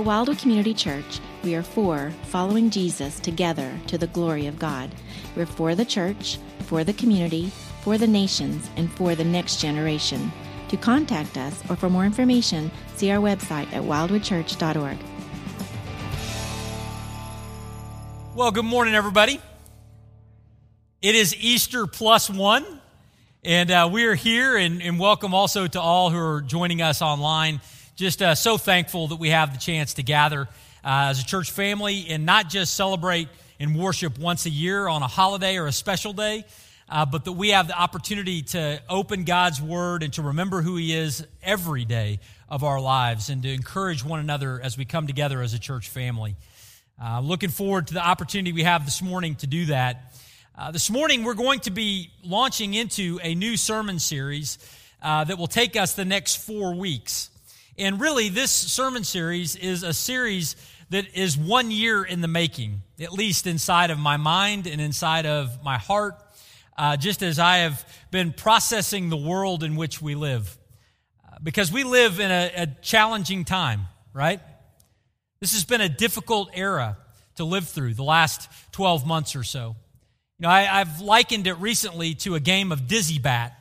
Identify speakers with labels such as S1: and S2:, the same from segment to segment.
S1: At Wildwood Community Church, we are for following Jesus together to the glory of God. We're for the church, for the community, for the nations, and for the next generation. To contact us or for more information, see our website at wildwoodchurch.org.
S2: Well, good morning, everybody. It is Easter plus one, and uh, we are here, and, and, welcome also to all who are joining us online. Just uh, so thankful that we have the chance to gather uh, as a church family and not just celebrate and worship once a year on a holiday or a special day, uh, but that we have the opportunity to open God's Word and to remember who He is every day of our lives and to encourage one another as we come together as a church family. Uh, looking forward to the opportunity we have this morning to do that. Uh, this morning, we're going to be launching into a new sermon series uh, that will take us the next four weeks. And really, this sermon series is a series that is one year in the making, at least inside of my mind and inside of my heart uh, just as I have been processing the world in which we live. Uh, because we live in a, a challenging time, right? This has been a difficult era to live through the last 12 months or so. You know, I, have likened it recently to a game of Dizzy Bat.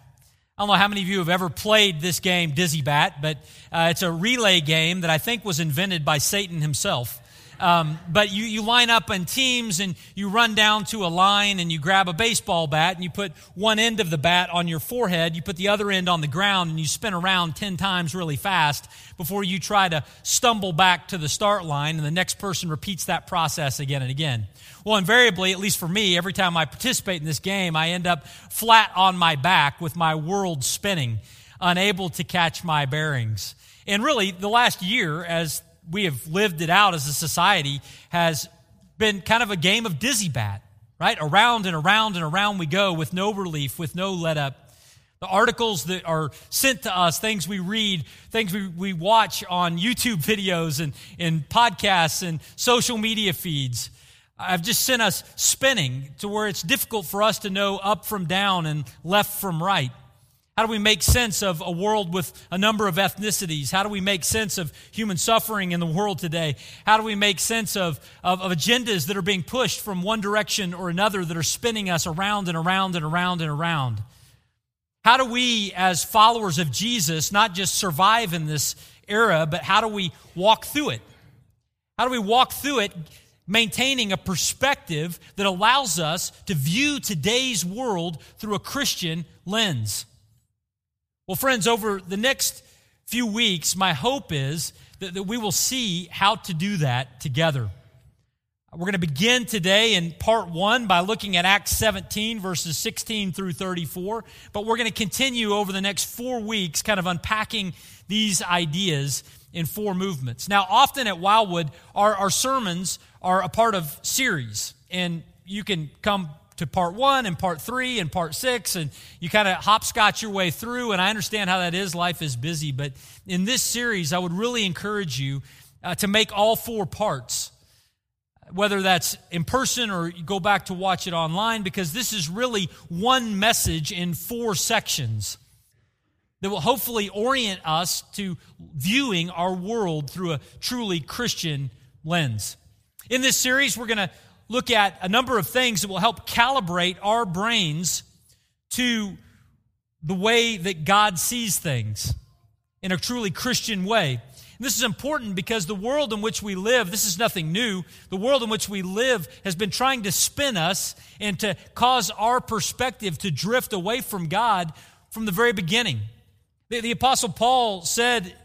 S2: I don't know how many of you have ever played this game, Dizzy Bat, but uh, it's a relay game that I think was invented by Satan himself. Um, but you, you line up in teams and you run down to a line and you grab a baseball bat and you put one end of the bat on your forehead, you put the other end on the ground and you spin around 10 times really fast before you try to stumble back to the start line and the next person repeats that process again and again. Well, invariably, at least for me, every time I participate in this game, I end up flat on my back with my world spinning, unable to catch my bearings. And really, the last year, as we have lived it out as a society has been kind of a game of dizzy bat, right? Around and around and around we go with no relief, with no let up. The articles that are sent to us, things we read, things we, we watch on YouTube videos and, and podcasts and social media feeds, have just sent us spinning to where it's difficult for us to know up from down and left from right. How do we make sense of a world with a number of ethnicities? How do we make sense of human suffering in the world today? How do we make sense of, of, of, agendas that are being pushed from one direction or another that are spinning us around and around and around and around? How do we, as followers of Jesus, not just survive in this era, but how do we walk through it? How do we walk through it maintaining a perspective that allows us to view today's world through a Christian lens? Well, friends, over the next few weeks, my hope is that, that we will see how to do that together. We're going to begin today in part one by looking at Acts 17, verses 16 through 34. But we're going to continue over the next four weeks, kind of unpacking these ideas in four movements. Now, often at Wildwood, our, our sermons are a part of series, and you can come to part one and part three and part six, and you kind of hopscotch your way through. And I understand how that is. Life is busy. But in this series, I would really encourage you uh, to make all four parts, whether that's in person or you go back to watch it online, because this is really one message in four sections that will hopefully orient us to viewing our world through a truly Christian lens. In this series, we're going to look at a number of things that will help calibrate our brains to the way that God sees things in a truly Christian way. And this is important because the world in which we live, this is nothing new. The world in which we live has been trying to spin us and to cause our perspective to drift away from God from the very beginning. The, the Apostle Paul said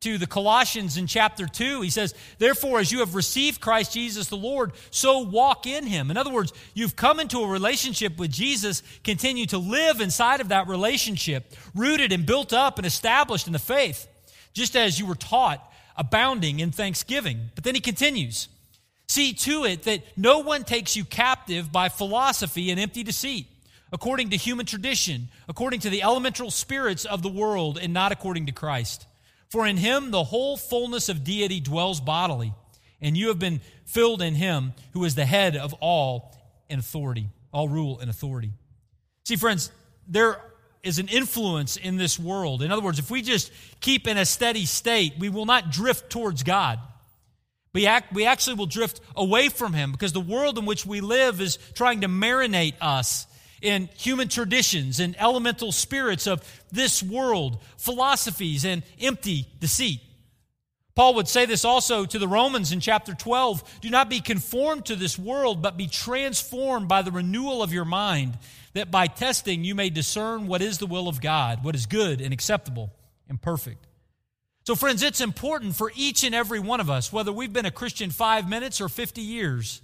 S2: to the Colossians in chapter 2. He says, Therefore, as you have received Christ Jesus the Lord, so walk in him. In other words, you've come into a relationship with Jesus, continue to live inside of that relationship, rooted and built up and established in the faith, just as you were taught, abounding in thanksgiving. But then he continues, See to it that no one takes you captive by philosophy and empty deceit according to human tradition, according to the elemental spirits of the world, and not according to Christ. For in him the whole fullness of deity dwells bodily, and you have been filled in him who is the head of all in authority, all rule and authority. See, friends, there is an influence in this world. In other words, if we just keep in a steady state, we will not drift towards God. We, act, we actually will drift away from Him because the world in which we live is trying to marinate us in human traditions and elemental spirits of this world, philosophies, and empty deceit. Paul would say this also to the Romans in chapter 12 Do not be conformed to this world, but be transformed by the renewal of your mind, that by testing you may discern what is the will of God, what is good and acceptable and perfect. So, friends, it's important for each and every one of us, whether we've been a Christian five minutes or 50 years,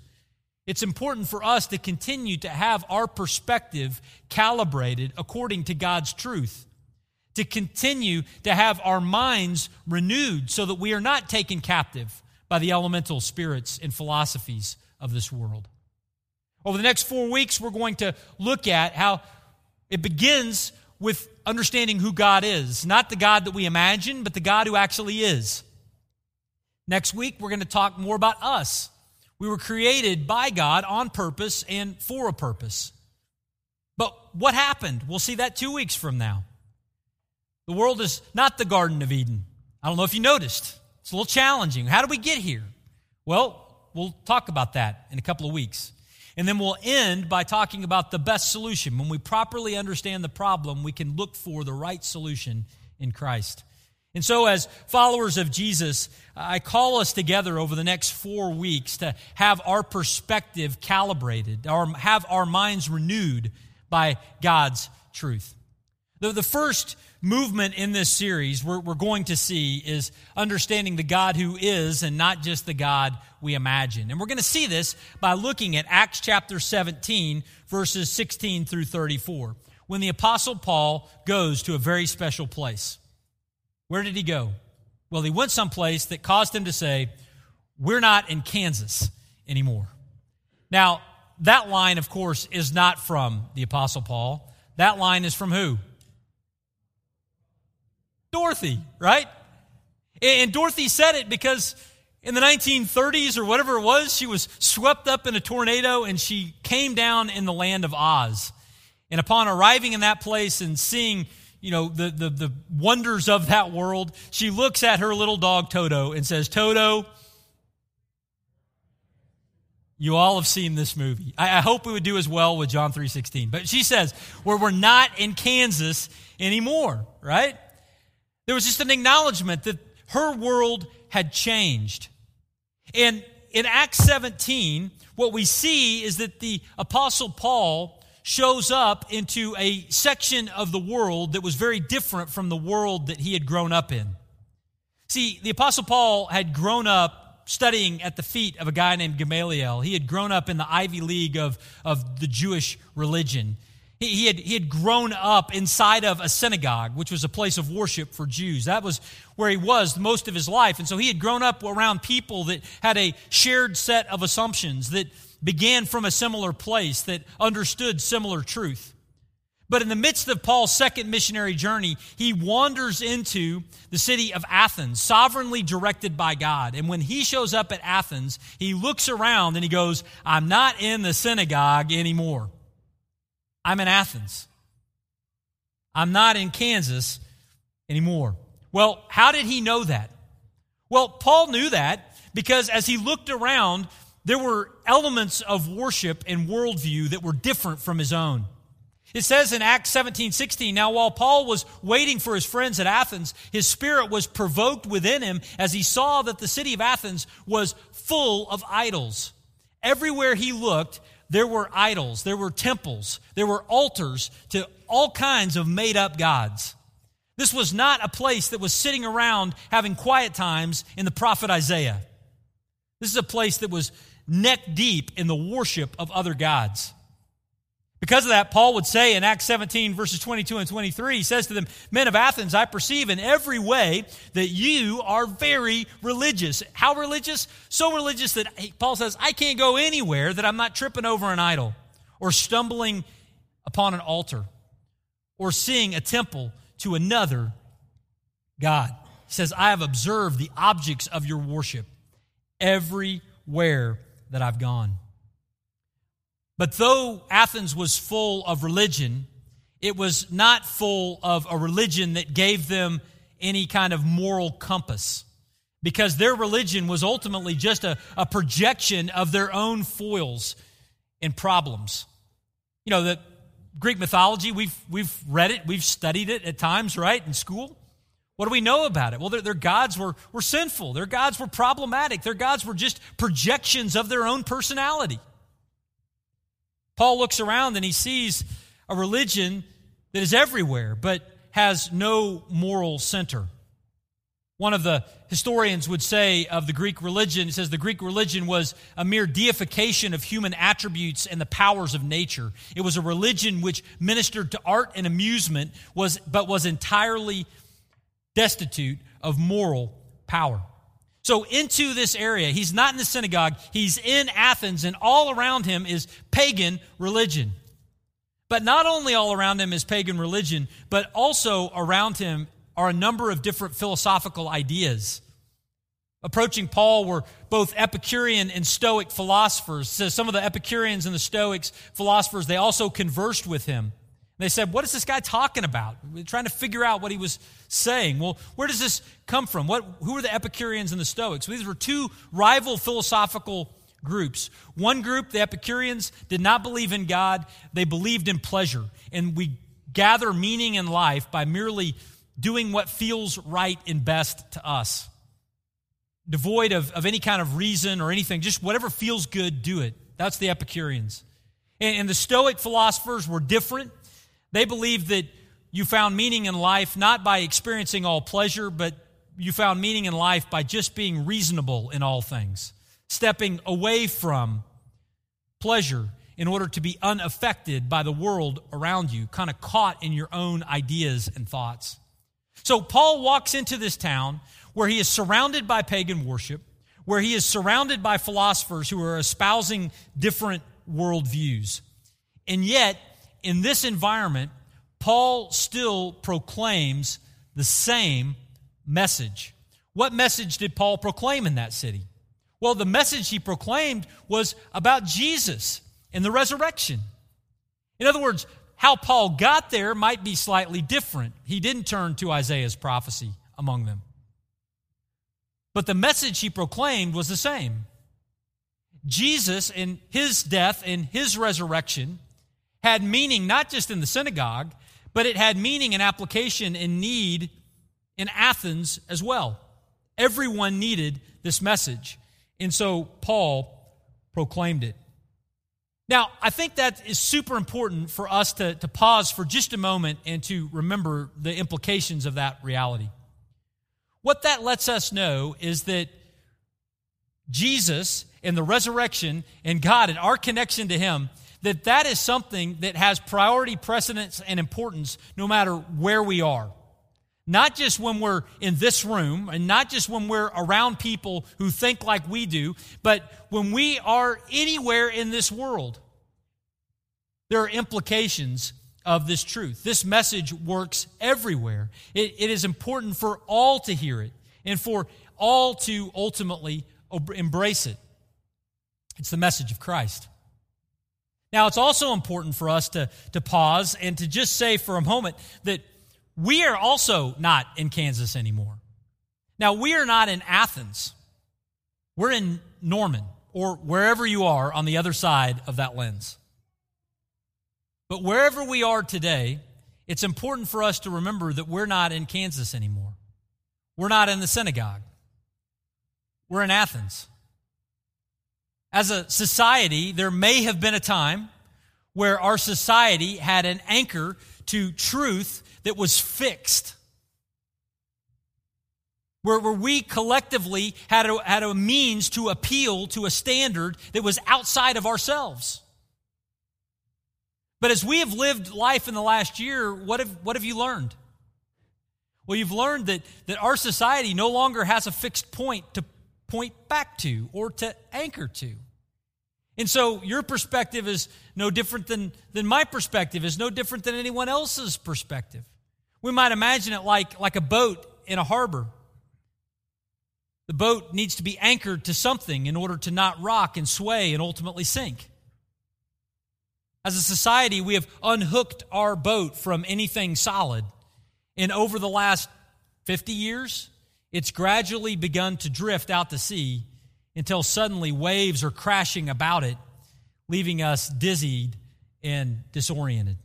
S2: it's important for us to continue to have our perspective calibrated according to God's truth to continue to have our minds renewed so that we are not taken captive by the elemental spirits and philosophies of this world. Over the next four weeks, we're going to look at how it begins with understanding who God is, not the God that we imagine, but the God who actually is. Next week, we're going to talk more about us. We were created by God on purpose and for a purpose. But what happened? We'll see that two weeks from now. The world is not the Garden of Eden. I don't know if you noticed. It's a little challenging. How do we get here? Well, we'll talk about that in a couple of weeks. And then we'll end by talking about the best solution. When we properly understand the problem, we can look for the right solution in Christ. And so, as followers of Jesus, I call us together over the next four weeks to have our perspective calibrated, or have our minds renewed by God's truth. The, first movement in this series we're going to see is understanding the God who is and not just the God we imagine. And we're going to see this by looking at Acts chapter 17, verses 16 through 34, when the Apostle Paul goes to a very special place. Where did he go? Well, he went someplace that caused him to say, We're not in Kansas anymore. Now, that line, of course, is not from the Apostle Paul. That line is from who? Dorothy, right? And Dorothy said it because in the 1930s or whatever it was, she was swept up in a tornado and she came down in the land of Oz. And upon arriving in that place and seeing, you know, the, the, the wonders of that world, she looks at her little dog Toto and says, Toto, you all have seen this movie. I, I hope we would do as well with John 3.16. But she says, where we're not in Kansas anymore, right? There was just an acknowledgement that her world had changed. And in Acts 17, what we see is that the Apostle Paul shows up into a section of the world that was very different from the world that he had grown up in. See, the Apostle Paul had grown up studying at the feet of a guy named Gamaliel. He had grown up in the Ivy League of, of the Jewish religion. He, he, had, he had grown up inside of a synagogue, which was a place of worship for Jews. That was where he was most of his life. And so he had grown up around people that had a shared set of assumptions that began from a similar place, that understood similar truth. But in the midst of Paul's second missionary journey, he wanders into the city of Athens, sovereignly directed by God. And when he shows up at Athens, he looks around and he goes, I'm not in the synagogue anymore. I'm in Athens. I'm not in Kansas anymore. Well, how did he know that? Well, Paul knew that because as he looked around, there were elements of worship and worldview that were different from his own. It says in Acts 17, 16, now while Paul was waiting for his friends at Athens, his spirit was provoked within him as he saw that the city of Athens was full of idols. Everywhere he looked, there were idols, there were temples, there were altars to all kinds of made up gods. This was not a place that was sitting around having quiet times in the prophet Isaiah. This is a place that was neck deep in the worship of other gods. Because of that, Paul would say in Acts 17, verses 22 and 23, he says to them, Men of Athens, I perceive in every way that you are very religious. How religious? So religious that Paul says, I can't go anywhere that I'm not tripping over an idol or stumbling upon an altar or seeing a temple to another God. He says, I have observed the objects of your worship everywhere that I've gone. But though Athens was full of religion, it was not full of a religion that gave them any kind of moral compass. because their religion was ultimately just a, a projection of their own foils and problems. You know, the Greek mythology, we've, we've read it, we've studied it at times, right, in school. What do we know about it? Well, their, their, gods were, were sinful. Their gods were problematic. Their gods were just projections of their own personality. Paul looks around and he sees a religion that is everywhere but has no moral center. One of the historians would say of the Greek religion, says the Greek religion was a mere deification of human attributes and the powers of nature. It was a religion which ministered to art and amusement, was, but was entirely destitute of moral power. So, into this area, he's not in the synagogue, he's in Athens, and all around him is pagan religion. But not only all around him is pagan religion, but also around him are a number of different philosophical ideas. Approaching Paul were both Epicurean and Stoic philosophers. So some of the Epicureans and the Stoics philosophers, they also conversed with him. They said, What is this guy talking about? We're trying to figure out what he was saying. Well, where does this come from? What, who are the Epicureans and the Stoics? These were two rival philosophical groups. One group, the Epicureans, did not believe in God, they believed in pleasure. And we gather meaning in life by merely doing what feels right and best to us. Devoid of, of any kind of reason or anything, just whatever feels good, do it. That's the Epicureans. And, and the Stoic philosophers were different. They believed that you found meaning in life not by experiencing all pleasure, but you found meaning in life by just being reasonable in all things, stepping away from pleasure in order to be unaffected by the world around you, kind of caught in your own ideas and thoughts. So Paul walks into this town where he is surrounded by pagan worship, where he is surrounded by philosophers who are espousing different worldviews. And yet, in this environment, Paul still proclaims the same message. What message did Paul proclaim in that city? Well, the message he proclaimed was about Jesus and the resurrection. In other words, how Paul got there might be slightly different. He didn't turn to Isaiah's prophecy among them. But the message he proclaimed was the same. Jesus and his death and his resurrection had meaning not just in the synagogue, but it had meaning and application and need in Athens as well. Everyone needed this message. And so Paul proclaimed it. Now, I think that is super important for us to, to pause for just a moment and to remember the implications of that reality. What that lets us know is that Jesus and the resurrection and God and our connection to Him, that that is something that has priority, precedence, and importance no matter where we are. Not just when we're in this room and not just when we're around people who think like we do, but when we are anywhere in this world. There are implications of this truth. This message works everywhere. It, it is important for all to hear it and for all to ultimately embrace it. It's the message of Christ. Now, it's also important for us to, to pause and to just say for a moment that we are also not in Kansas anymore. Now, we are not in Athens. We're in Norman or wherever you are on the other side of that lens. But wherever we are today, it's important for us to remember that we're not in Kansas anymore. We're not in the synagogue. We're in Athens. As a society, there may have been a time where our society had an anchor to truth that was fixed. Where, where we collectively had a, had a means to appeal to a standard that was outside of ourselves. But as we have lived life in the last year, what have, what have you learned? Well, you've learned that, that our society no longer has a fixed point to point back to or to anchor to. And so your perspective is no different than, than my perspective, is no different than anyone else's perspective. We might imagine it like, like a boat in a harbor. The boat needs to be anchored to something in order to not rock and sway and ultimately sink. As a society, we have unhooked our boat from anything solid. And over the last 50 years, it's gradually begun to drift out to sea until suddenly waves are crashing about it, leaving us dizzied and disoriented.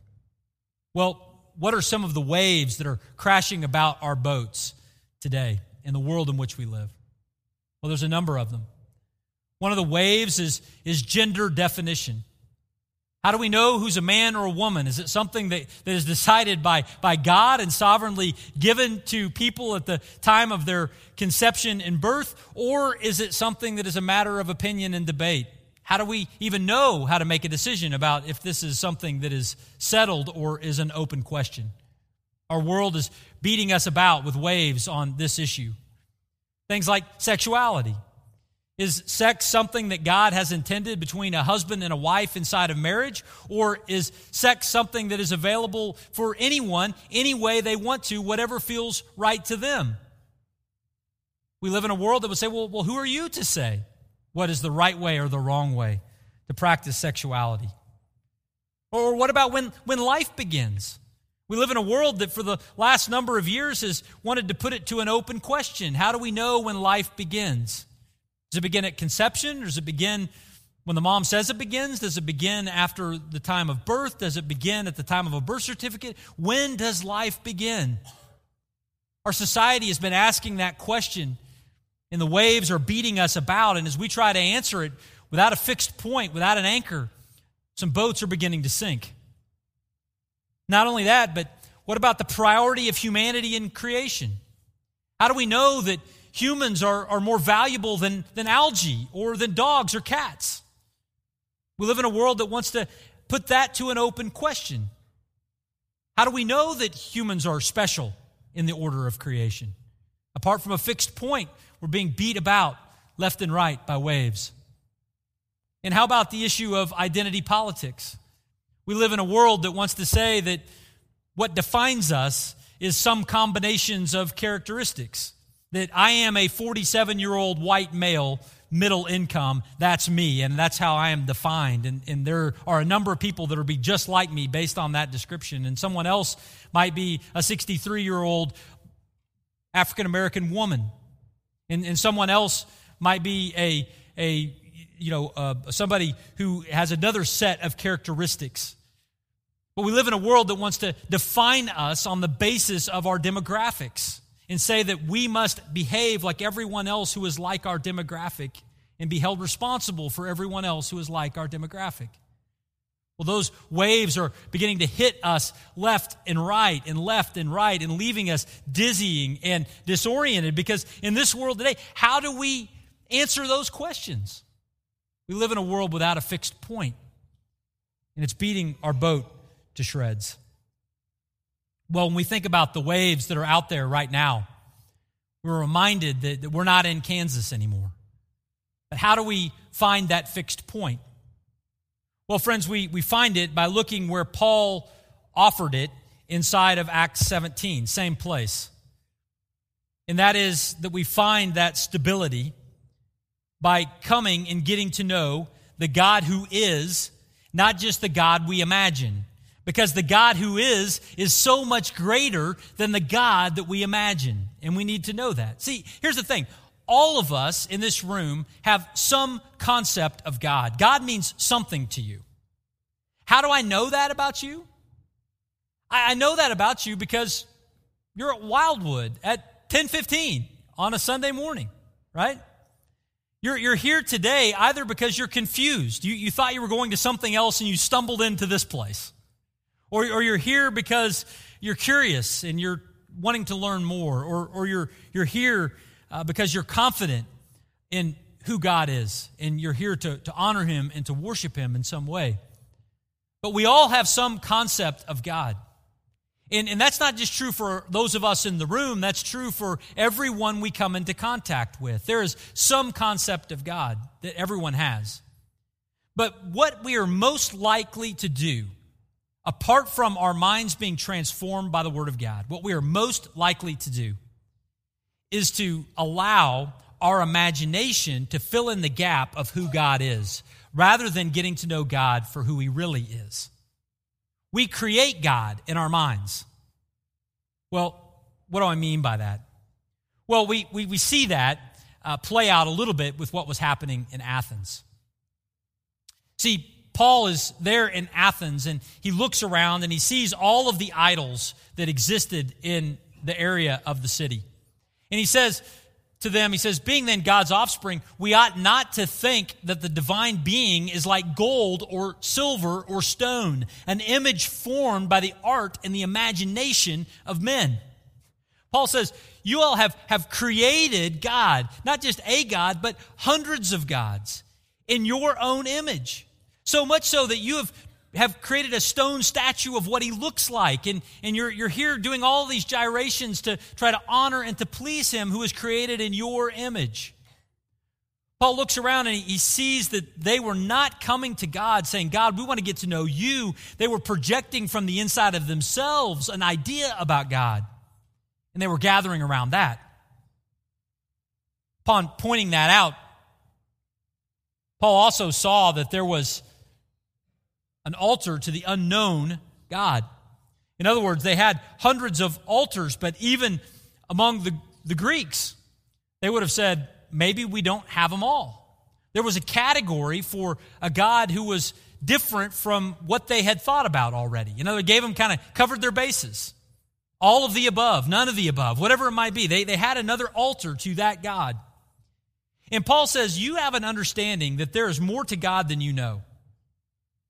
S2: Well, what are some of the waves that are crashing about our boats today in the world in which we live? Well, there's a number of them. One of the waves is, is gender definition. How do we know who's a man or a woman? Is it something that, that is decided by, by God and sovereignly given to people at the time of their conception and birth? Or is it something that is a matter of opinion and debate? How do we even know how to make a decision about if this is something that is settled or is an open question? Our world is beating us about with waves on this issue. Things like sexuality. Is sex something that God has intended between a husband and a wife inside of marriage? Or is sex something that is available for anyone, any way they want to, whatever feels right to them? We live in a world that would say, well, well who are you to say what is the right way or the wrong way to practice sexuality? Or what about when, when life begins? We live in a world that for the last number of years has wanted to put it to an open question. How do we know when life begins? Does it begin at conception? Or does it begin when the mom says it begins? Does it begin after the time of birth? Does it begin at the time of a birth certificate? When does life begin? Our society has been asking that question, and the waves are beating us about. And as we try to answer it without a fixed point, without an anchor, some boats are beginning to sink. Not only that, but what about the priority of humanity in creation? How do we know that humans are, are more valuable than, than algae or than dogs or cats. We live in a world that wants to put that to an open question. How do we know that humans are special in the order of creation? Apart from a fixed point, we're being beat about left and right by waves. And how about the issue of identity politics? We live in a world that wants to say that what defines us is some combinations of characteristics that I am a 47 year old white male, middle income. That's me, and that's how I am defined. And, and there are a number of people that will be just like me based on that description. And someone else might be a 63 year old African American woman. And, and someone else might be a, a you know, uh, somebody who has another set of characteristics. But we live in a world that wants to define us on the basis of our demographics and say that we must behave like everyone else who is like our demographic and be held responsible for everyone else who is like our demographic. Well, those waves are beginning to hit us left and right and left and right and leaving us dizzying and disoriented because in this world today, how do we answer those questions? We live in a world without a fixed point, and it's beating our boat to shreds. Well, when we think about the waves that are out there right now, we're reminded that, that we're not in Kansas anymore. But how do we find that fixed point? Well, friends, we, we find it by looking where Paul offered it inside of Acts 17, same place. And that is that we find that stability by coming and getting to know the God who is, not just the God we imagine because the God who is is so much greater than the God that we imagine. And we need to know that. See, here's the thing. All of us in this room have some concept of God. God means something to you. How do I know that about you? I know that about you because you're at Wildwood at 1015 on a Sunday morning, right? You're, you're here today either because you're confused. You, you thought you were going to something else and you stumbled into this place. Or, or you're here because you're curious and you're wanting to learn more. Or, or you're, you're here uh, because you're confident in who God is and you're here to, to honor Him and to worship Him in some way. But we all have some concept of God. And, and that's not just true for those of us in the room, that's true for everyone we come into contact with. There is some concept of God that everyone has. But what we are most likely to do apart from our minds being transformed by the Word of God, what we are most likely to do is to allow our imagination to fill in the gap of who God is, rather than getting to know God for who He really is. We create God in our minds. Well, what do I mean by that? Well, we, we, we see that uh, play out a little bit with what was happening in Athens. See, Paul is there in Athens and he looks around and he sees all of the idols that existed in the area of the city. And he says to them, he says, Being then God's offspring, we ought not to think that the divine being is like gold or silver or stone, an image formed by the art and the imagination of men. Paul says, you all have, have created God, not just a God, but hundreds of gods in your own image. So much so that you have, have created a stone statue of what he looks like. And, and you're, you're here doing all these gyrations to try to honor and to please him who is created in your image. Paul looks around and he sees that they were not coming to God saying, God, we want to get to know you. They were projecting from the inside of themselves an idea about God and they were gathering around that. Upon pointing that out, Paul also saw that there was an altar to the unknown God. In other words, they had hundreds of altars, but even among the, the Greeks, they would have said, maybe we don't have them all. There was a category for a God who was different from what they had thought about already. You know, they gave them kind of covered their bases. All of the above, none of the above, whatever it might be. They, they had another altar to that God. And Paul says, You have an understanding that there is more to God than you know.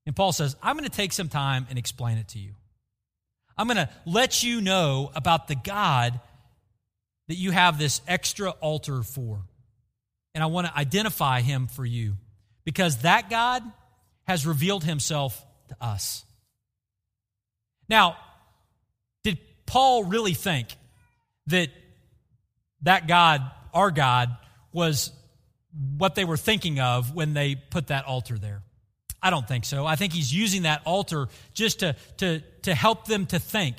S2: And Paul says, I'm going to take some time and explain it to you. I'm going to let you know about the God that you have this extra altar for. And I want to identify him for you because that God has revealed himself to us. Now, did Paul really think that that God, our God, was what they were thinking of when they put that altar there? I don't think so. I think he's using that altar just to, to, to help them to think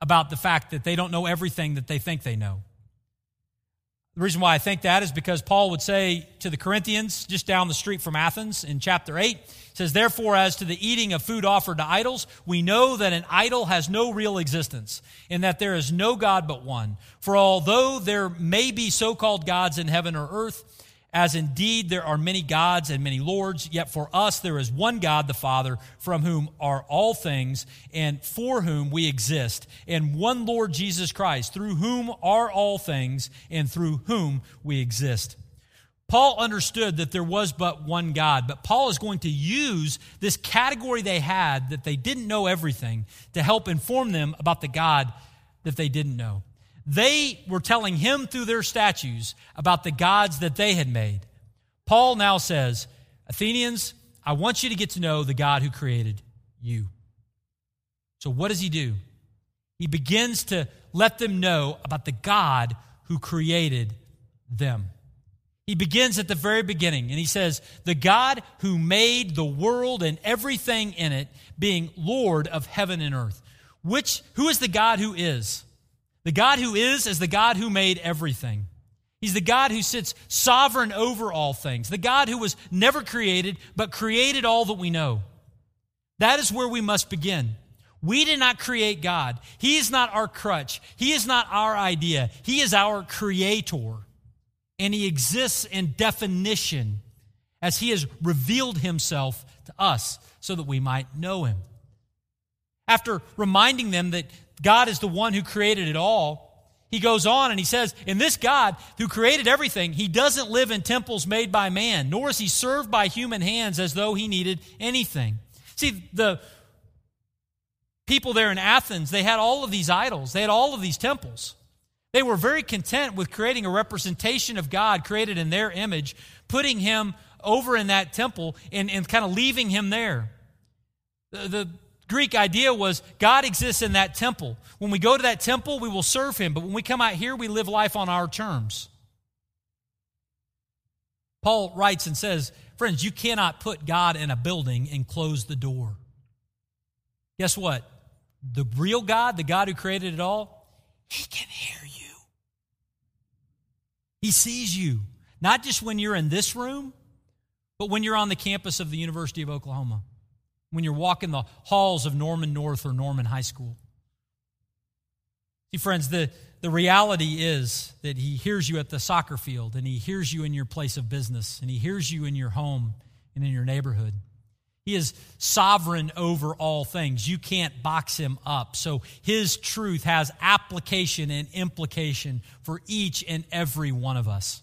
S2: about the fact that they don't know everything that they think they know. The reason why I think that is because Paul would say to the Corinthians, just down the street from Athens in chapter 8, says, Therefore, as to the eating of food offered to idols, we know that an idol has no real existence, and that there is no God but one. For although there may be so called gods in heaven or earth, as indeed there are many gods and many lords, yet for us there is one God, the Father, from whom are all things and for whom we exist, and one Lord Jesus Christ, through whom are all things and through whom we exist. Paul understood that there was but one God, but Paul is going to use this category they had that they didn't know everything to help inform them about the God that they didn't know. They were telling him through their statues about the gods that they had made. Paul now says, Athenians, I want you to get to know the God who created you. So, what does he do? He begins to let them know about the God who created them. He begins at the very beginning and he says, The God who made the world and everything in it, being Lord of heaven and earth. Which, who is the God who is? The God who is is the God who made everything. He's the God who sits sovereign over all things, the God who was never created, but created all that we know. That is where we must begin. We did not create God. He is not our crutch. He is not our idea. He is our creator. And He exists in definition as He has revealed Himself to us so that we might know Him. After reminding them that God is the one who created it all. He goes on and he says, In this God who created everything, he doesn't live in temples made by man, nor is he served by human hands as though he needed anything. See, the people there in Athens, they had all of these idols, they had all of these temples. They were very content with creating a representation of God created in their image, putting him over in that temple and, and kind of leaving him there. The, the, Greek idea was God exists in that temple. When we go to that temple, we will serve him. But when we come out here, we live life on our terms. Paul writes and says, Friends, you cannot put God in a building and close the door. Guess what? The real God, the God who created it all, he can hear you. He sees you, not just when you're in this room, but when you're on the campus of the University of Oklahoma when you're walking the halls of Norman North or Norman High School. See, friends, the, the reality is that He hears you at the soccer field, and He hears you in your place of business, and He hears you in your home and in your neighborhood. He is sovereign over all things. You can't box him up. So his truth has application and implication for each and every one of us.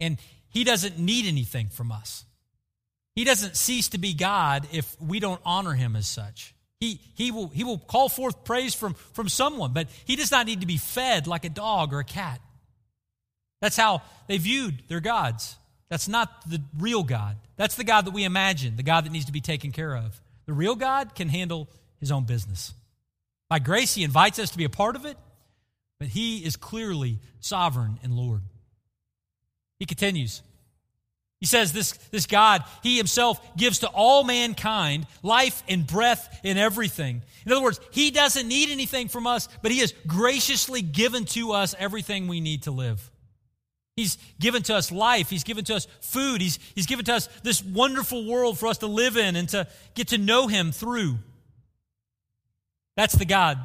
S2: And he doesn't need anything from us. He doesn't cease to be God if we don't honor him as such. He, he, will, he will call forth praise from, from someone, but he does not need to be fed like a dog or a cat. That's how they viewed their gods. That's not the real God. That's the God that we imagine, the God that needs to be taken care of. The real God can handle his own business. By grace, he invites us to be a part of it, but he is clearly sovereign and Lord. He continues. He says this, this God, He Himself gives to all mankind life and breath and everything. In other words, He doesn't need anything from us, but He has graciously given to us everything we need to live. He's given to us life. He's given to us food. He's, he's given to us this wonderful world for us to live in and to get to know Him through. That's the God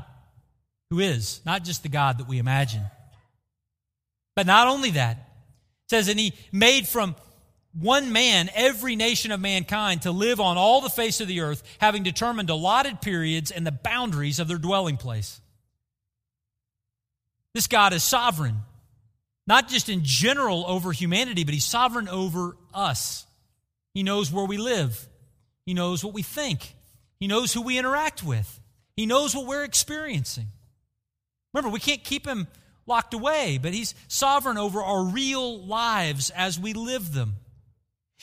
S2: who is, not just the God that we imagine. But not only that, says, and he made from one man every nation of mankind to live on all the face of the earth, having determined allotted periods and the boundaries of their dwelling place. This God is sovereign, not just in general over humanity, but he's sovereign over us. He knows where we live, he knows what we think, he knows who we interact with, he knows what we're experiencing. Remember, we can't keep him locked away, but He's sovereign over our real lives as we live them.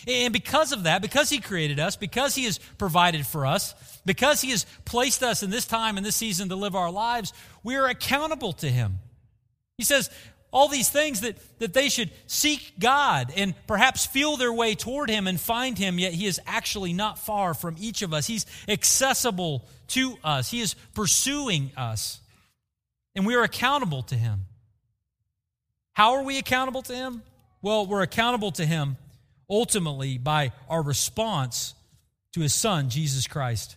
S2: And because of that, because He created us, because He has provided for us, because He has placed us in this time and this season to live our lives, we are accountable to Him. He says, all these things that, that they should seek God and perhaps feel their way toward Him and find Him, yet He is actually not far from each of us. He's accessible to us, He is pursuing us, and we are accountable to Him. How are we accountable to Him? Well, we're accountable to Him ultimately by our response to His Son, Jesus Christ.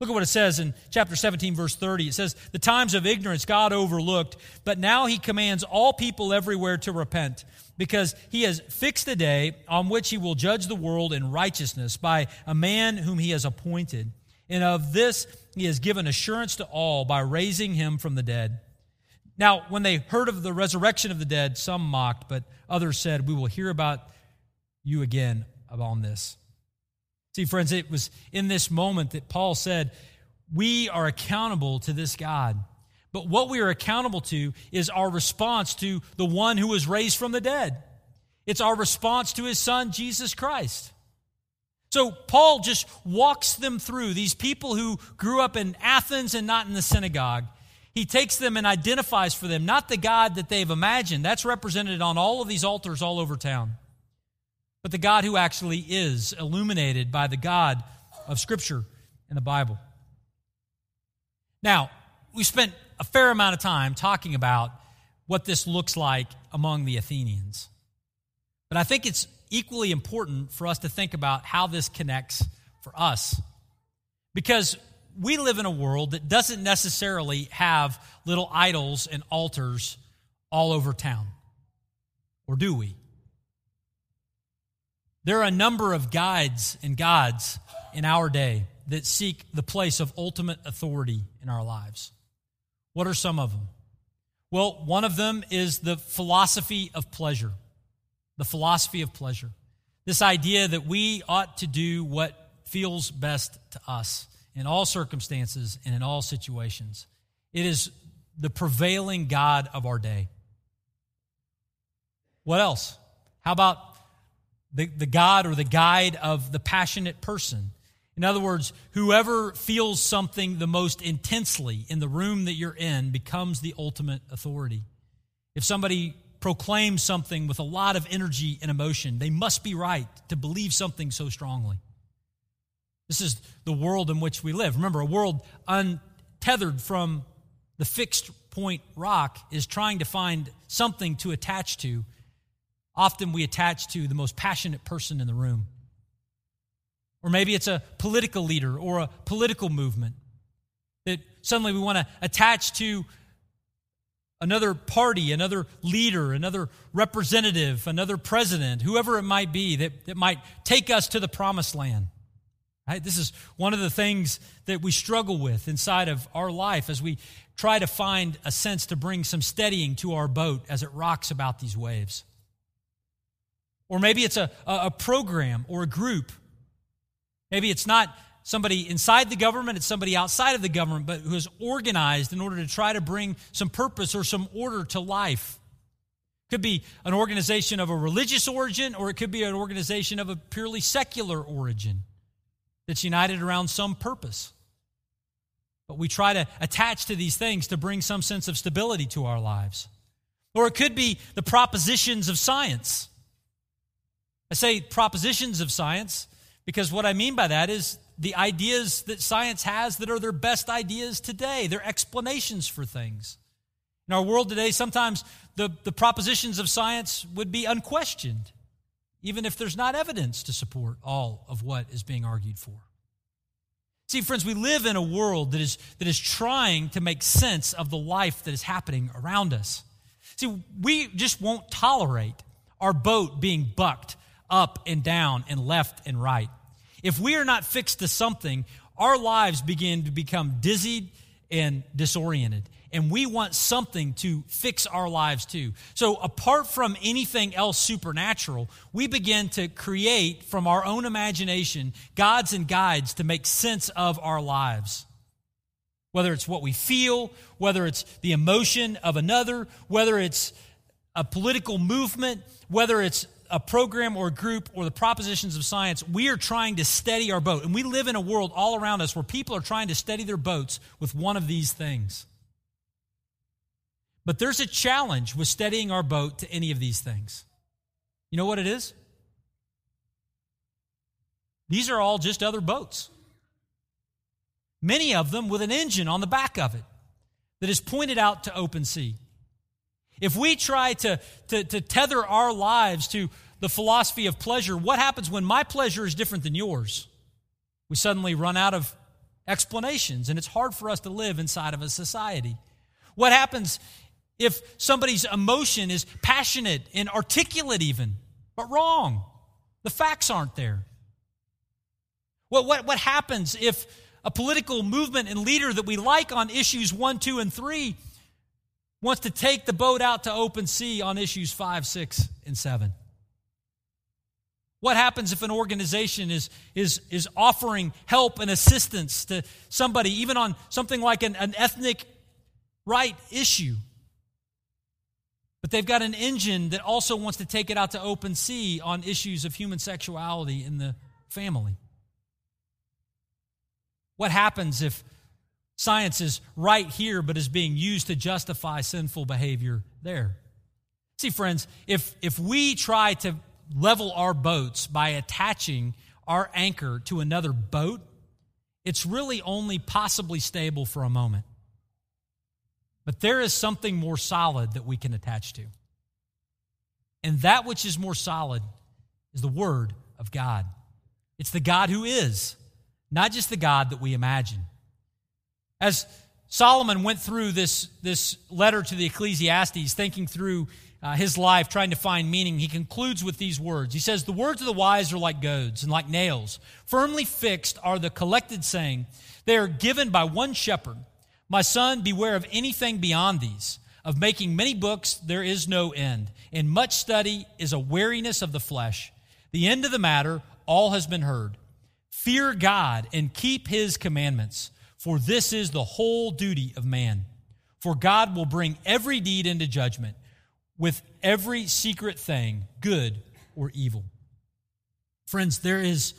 S2: Look at what it says in chapter 17, verse 30. It says, The times of ignorance God overlooked, but now He commands all people everywhere to repent, because He has fixed a day on which He will judge the world in righteousness by a man whom He has appointed. And of this He has given assurance to all by raising Him from the dead. Now, when they heard of the resurrection of the dead, some mocked, but others said, We will hear about you again on this. See, friends, it was in this moment that Paul said, We are accountable to this God. But what we are accountable to is our response to the one who was raised from the dead. It's our response to his son, Jesus Christ. So Paul just walks them through these people who grew up in Athens and not in the synagogue he takes them and identifies for them not the God that they've imagined, that's represented on all of these altars all over town, but the God who actually is illuminated by the God of Scripture and the Bible. Now, we spent a fair amount of time talking about what this looks like among the Athenians. But I think it's equally important for us to think about how this connects for us. Because we live in a world that doesn't necessarily have little idols and altars all over town. Or do we? There are a number of guides and gods in our day that seek the place of ultimate authority in our lives. What are some of them? Well, one of them is the philosophy of pleasure. The philosophy of pleasure. This idea that we ought to do what feels best to us in all circumstances and in all situations. It is the prevailing God of our day. What else? How about the, the God or the guide of the passionate person? In other words, whoever feels something the most intensely in the room that you're in becomes the ultimate authority. If somebody proclaims something with a lot of energy and emotion, they must be right to believe something so strongly. This is the world in which we live. Remember, a world untethered from the fixed point rock is trying to find something to attach to. Often we attach to the most passionate person in the room. Or maybe it's a political leader or a political movement that suddenly we want to attach to another party, another leader, another representative, another president, whoever it might be that, that might take us to the promised land. Right? This is one of the things that we struggle with inside of our life as we try to find a sense to bring some steadying to our boat as it rocks about these waves. Or maybe it's a, a program or a group. Maybe it's not somebody inside the government, it's somebody outside of the government, but who is organized in order to try to bring some purpose or some order to life. Could be an organization of a religious origin, or it could be an organization of a purely secular origin that's united around some purpose. But we try to attach to these things to bring some sense of stability to our lives. Or it could be the propositions of science. I say propositions of science because what I mean by that is the ideas that science has that are their best ideas today, their explanations for things. In our world today, sometimes the, the propositions of science would be unquestioned, even if there's not evidence to support all of what is being argued for. See, friends, we live in a world that is, that is trying to make sense of the life that is happening around us. See, we just won't tolerate our boat being bucked up and down and left and right. If we are not fixed to something, our lives begin to become dizzied and disoriented and we want something to fix our lives too. So, apart from anything else supernatural, we begin to create from our own imagination gods and guides to make sense of our lives. Whether it's what we feel, whether it's the emotion of another, whether it's a political movement, whether it's a program or group or the propositions of science, we are trying to steady our boat. And we live in a world all around us where people are trying to steady their boats with one of these things. But there's a challenge with steadying our boat to any of these things. You know what it is? These are all just other boats. Many of them with an engine on the back of it that is pointed out to open sea. If we try to, to, to tether our lives to the philosophy of pleasure, what happens when my pleasure is different than yours? We suddenly run out of explanations, and it's hard for us to live inside of a society. What happens if somebody's emotion is passionate and articulate, even, but wrong. The facts aren't there. What, what, what happens if a political movement and leader that we like on issues one, two, and three wants to take the boat out to open sea on issues five, six, and seven? What happens if an organization is, is, is offering help and assistance to somebody, even on something like an, an ethnic right issue? But they've got an engine that also wants to take it out to open sea on issues of human sexuality in the family. What happens if science is right here but is being used to justify sinful behavior there? See, friends, if, if we try to level our boats by attaching our anchor to another boat, it's really only possibly stable for a moment. But there is something more solid that we can attach to. And that which is more solid is the Word of God. It's the God who is, not just the God that we imagine. As Solomon went through this, this letter to the Ecclesiastes, thinking through uh, his life, trying to find meaning, he concludes with these words. He says, The words of the wise are like goads and like nails. Firmly fixed are the collected saying. They are given by one shepherd. My son, beware of anything beyond these. Of making many books, there is no end. In much study is a weariness of the flesh. The end of the matter, all has been heard. Fear God and keep his commandments, for this is the whole duty of man. For God will bring every deed into judgment with every secret thing, good or evil. Friends, there is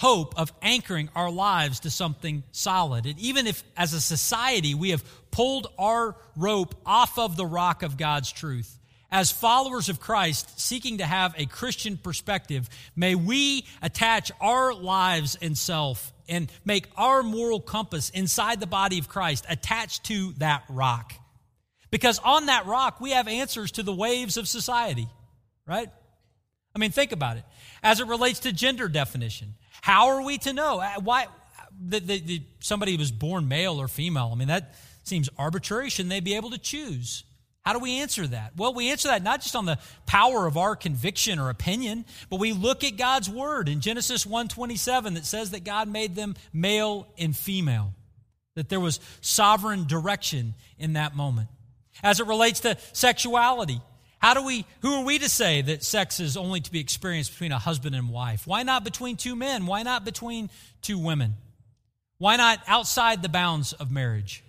S2: hope of anchoring our lives to something solid. And even if, as a society, we have pulled our rope off of the rock of God's truth, as followers of Christ seeking to have a Christian perspective, may we attach our lives and self and make our moral compass inside the body of Christ attached to that rock. Because on that rock, we have answers to the waves of society, right? I mean, think about it. As it relates to gender definition, how are we to know? Uh, why, that, that, that somebody was born male or female? I mean, that seems arbitrary. Shouldn't they be able to choose? How do we answer that? Well, we answer that not just on the power of our conviction or opinion, but we look at God's word in Genesis 1:27 that says that God made them male and female. That there was sovereign direction in that moment. As it relates to sexuality, how do we who are we to say that sex is only to be experienced between a husband and wife? Why not between two men? Why not between two women? Why not outside the bounds of marriage?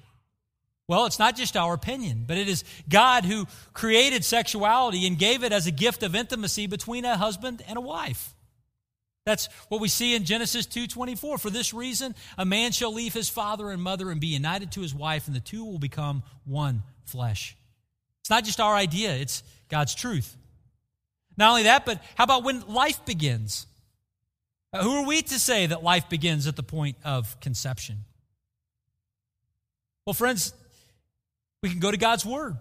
S2: Well, it's not just our opinion, but it is God who created sexuality and gave it as a gift of intimacy between a husband and a wife. That's what we see in Genesis 2:24. For this reason, a man shall leave his father and mother and be united to his wife, and the two will become one flesh. It's not just our idea, it's God's truth. Not only that, but how about when life begins? Uh, who are we to say that life begins at the point of conception? Well, friends, we can go to God's Word.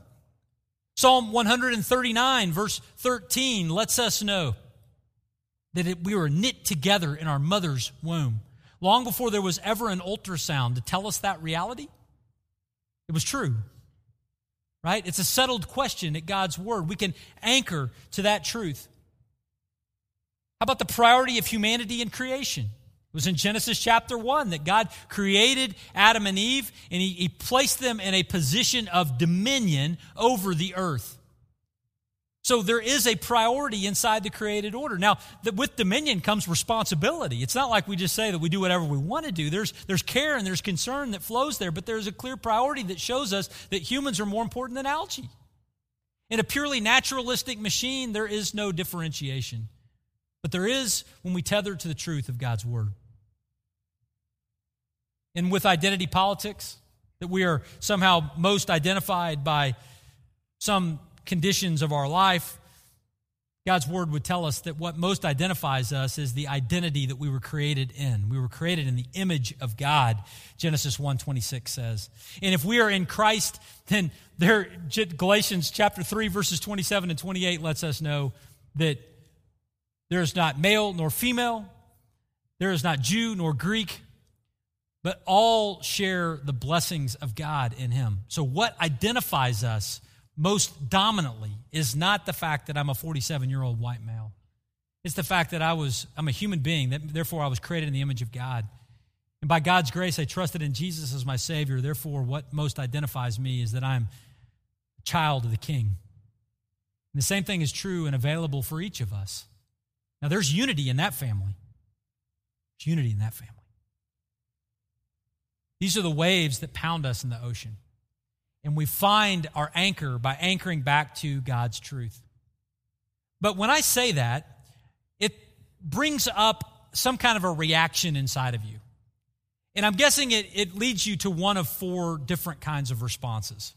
S2: Psalm 139, verse 13, lets us know that it, we were knit together in our mother's womb. Long before there was ever an ultrasound to tell us that reality, it was true. Right? It's a settled question at God's Word. We can anchor to that truth. How about the priority of humanity in creation? It was in Genesis chapter 1 that God created Adam and Eve and he, he, placed them in a position of dominion over the earth. So there is a priority inside the created order. Now, with dominion comes responsibility. It's not like we just say that we do whatever we want to do. There's, there's care and there's concern that flows there, but there's a clear priority that shows us that humans are more important than algae. In a purely naturalistic machine, there is no differentiation. But there is when we tether to the truth of God's word. And with identity politics, that we are somehow most identified by some conditions of our life, God's word would tell us that what most identifies us is the identity that we were created in. We were created in the image of God, Genesis 1:26 says. And if we are in Christ, then there Galatians chapter 3 verses 27 and 28 lets us know that there is not male nor female. There is not Jew nor Greek, but all share the blessings of God in Him. So, what identifies us most dominantly is not the fact that I'm a 47 year old white male. It's the fact that I was, I'm a human being, that therefore I was created in the image of God. And by God's grace, I trusted in Jesus as my Savior. Therefore, what most identifies me is that I'm a child of the King. And the same thing is true and available for each of us. Now, there's unity in that family. There's unity in that family. These are the waves that pound us in the ocean. And we find our anchor by anchoring back to God's truth. But when I say that, it brings up some kind of a reaction inside of you. And I'm guessing it, it leads you to one of four different kinds of responses.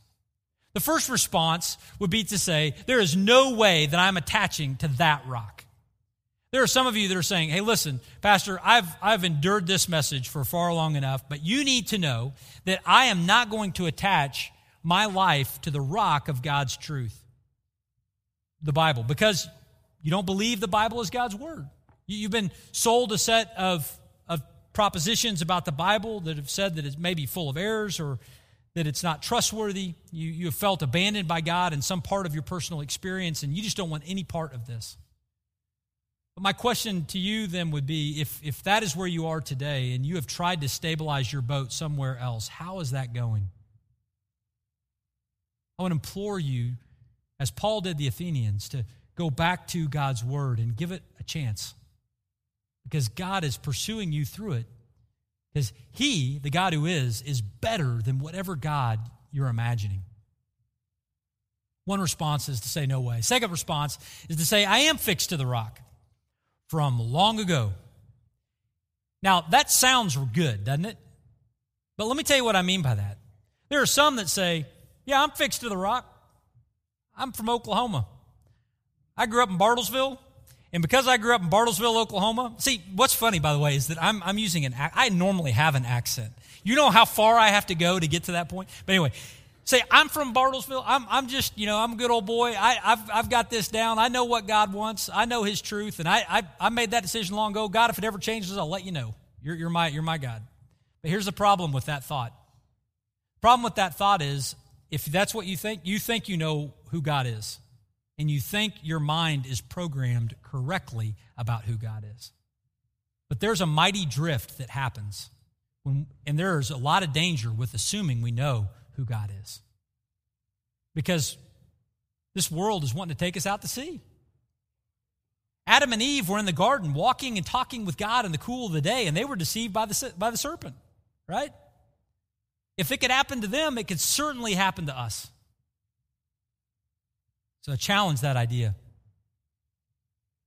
S2: The first response would be to say, There is no way that I'm attaching to that rock. There are some of you that are saying, hey, listen, Pastor, I've, I've endured this message for far long enough, but you need to know that I am not going to attach my life to the rock of God's truth, the Bible, because you don't believe the Bible is God's word. You've been sold a set of, of propositions about the Bible that have said that it may be full of errors or that it's not trustworthy. You, you have felt abandoned by God in some part of your personal experience, and you just don't want any part of this. But my question to you then would be if, if that is where you are today and you have tried to stabilize your boat somewhere else, how is that going? I would implore you, as Paul did the Athenians, to go back to God's word and give it a chance. Because God is pursuing you through it. Because He, the God who is, is better than whatever God you're imagining. One response is to say, no way. Second response is to say, I am fixed to the rock from long ago. Now, that sounds good, doesn't it? But let me tell you what I mean by that. There are some that say, Yeah, I'm fixed to the rock. I'm from Oklahoma. I grew up in Bartlesville. And because I grew up in Bartlesville, Oklahoma, see, what's funny, by the way, is that I'm, I'm using an, I normally have an accent. You know how far I have to go to get to that point? But anyway, Say, I'm from Bartlesville. I'm, I'm just, you know, I'm a good old boy. I, have I've got this down. I know what God wants. I know His truth. And I, I, I made that decision long ago. God, if it ever changes, I'll let you know. You're, you're, my, you're my God. But here's the problem with that thought. Problem with that thought is if that's what you think, you think you know who God is. And you think your mind is programmed correctly about who God is. But there's a mighty drift that happens. When, and there's a lot of danger with assuming we know who God is. Because this world is wanting to take us out to sea. Adam and Eve were in the garden walking and talking with God in the cool of the day, and they were deceived by the, by the serpent, right? If it could happen to them, it could certainly happen to us. So I challenge that idea.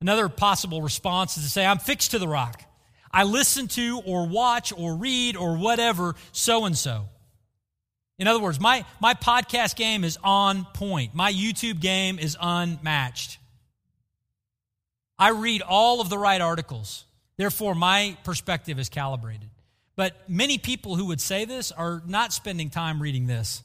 S2: Another possible response is to say, I'm fixed to the rock. I listen to or watch or read or whatever so and so. In other words, my, my podcast game is on point. My YouTube game is unmatched. I read all of the right articles. Therefore, my perspective is calibrated. But many people who would say this are not spending time reading this.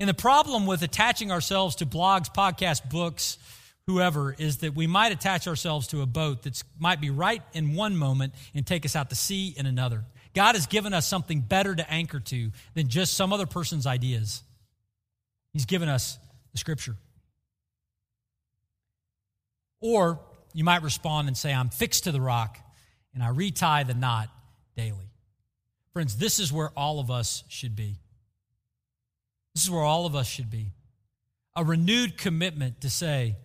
S2: And the problem with attaching ourselves to blogs, podcasts, books, whoever, is that we might attach ourselves to a boat that might be right in one moment and take us out to sea in another. God has given us something better to anchor to than just some other person's ideas. He's given us the scripture. Or you might respond and say, I'm fixed to the rock and I retie the knot daily. Friends, this is where all of us should be. This is where all of us should be. A renewed commitment to say,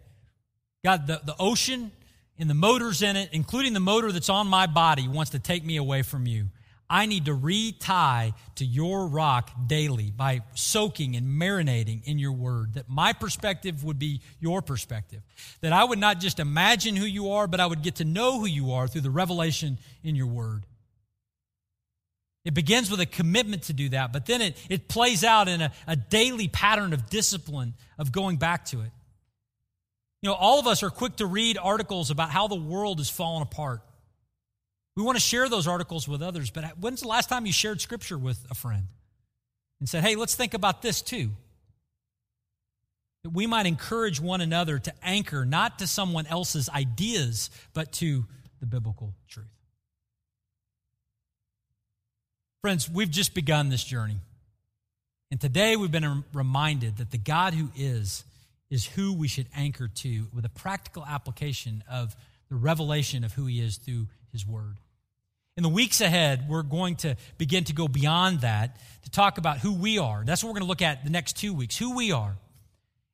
S2: God, the, the ocean and the motors in it, including the motor that's on my body, wants to take me away from you. I need to retie to your rock daily by soaking and marinating in your word, that my perspective would be your perspective. That I would not just imagine who you are, but I would get to know who you are through the revelation in your word. It begins with a commitment to do that, but then it, it plays out in a, a daily pattern of discipline of going back to it. You know, all of us are quick to read articles about how the world is falling apart. We want to share those articles with others, but when's the last time you shared scripture with a friend and said, hey, let's think about this too? That we might encourage one another to anchor not to someone else's ideas, but to the biblical truth. Friends, we've just begun this journey. And today we've been reminded that the God who is, is who we should anchor to with a practical application of the revelation of who he is through his word. In the weeks ahead, we're going to begin to go beyond that to talk about who we are. That's what we're going to look at the next two weeks who we are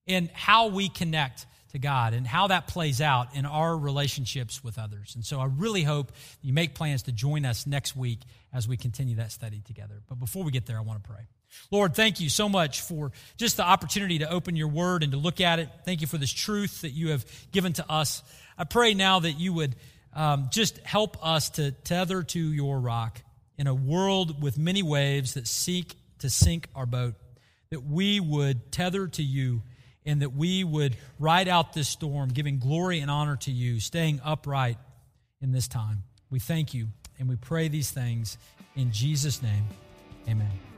S2: and how we connect to God and how that plays out in our relationships with others. And so I really hope you make plans to join us next week as we continue that study together. But before we get there, I want to pray. Lord, thank you so much for just the opportunity to open your word and to look at it. Thank you for this truth that you have given to us. I pray now that you would um, just help us to tether to your rock in a world with many waves that seek to sink our boat, that we would tether to you and that we would ride out this storm, giving glory and honor to you, staying upright in this time. We thank you and we pray these things in Jesus' name. Amen.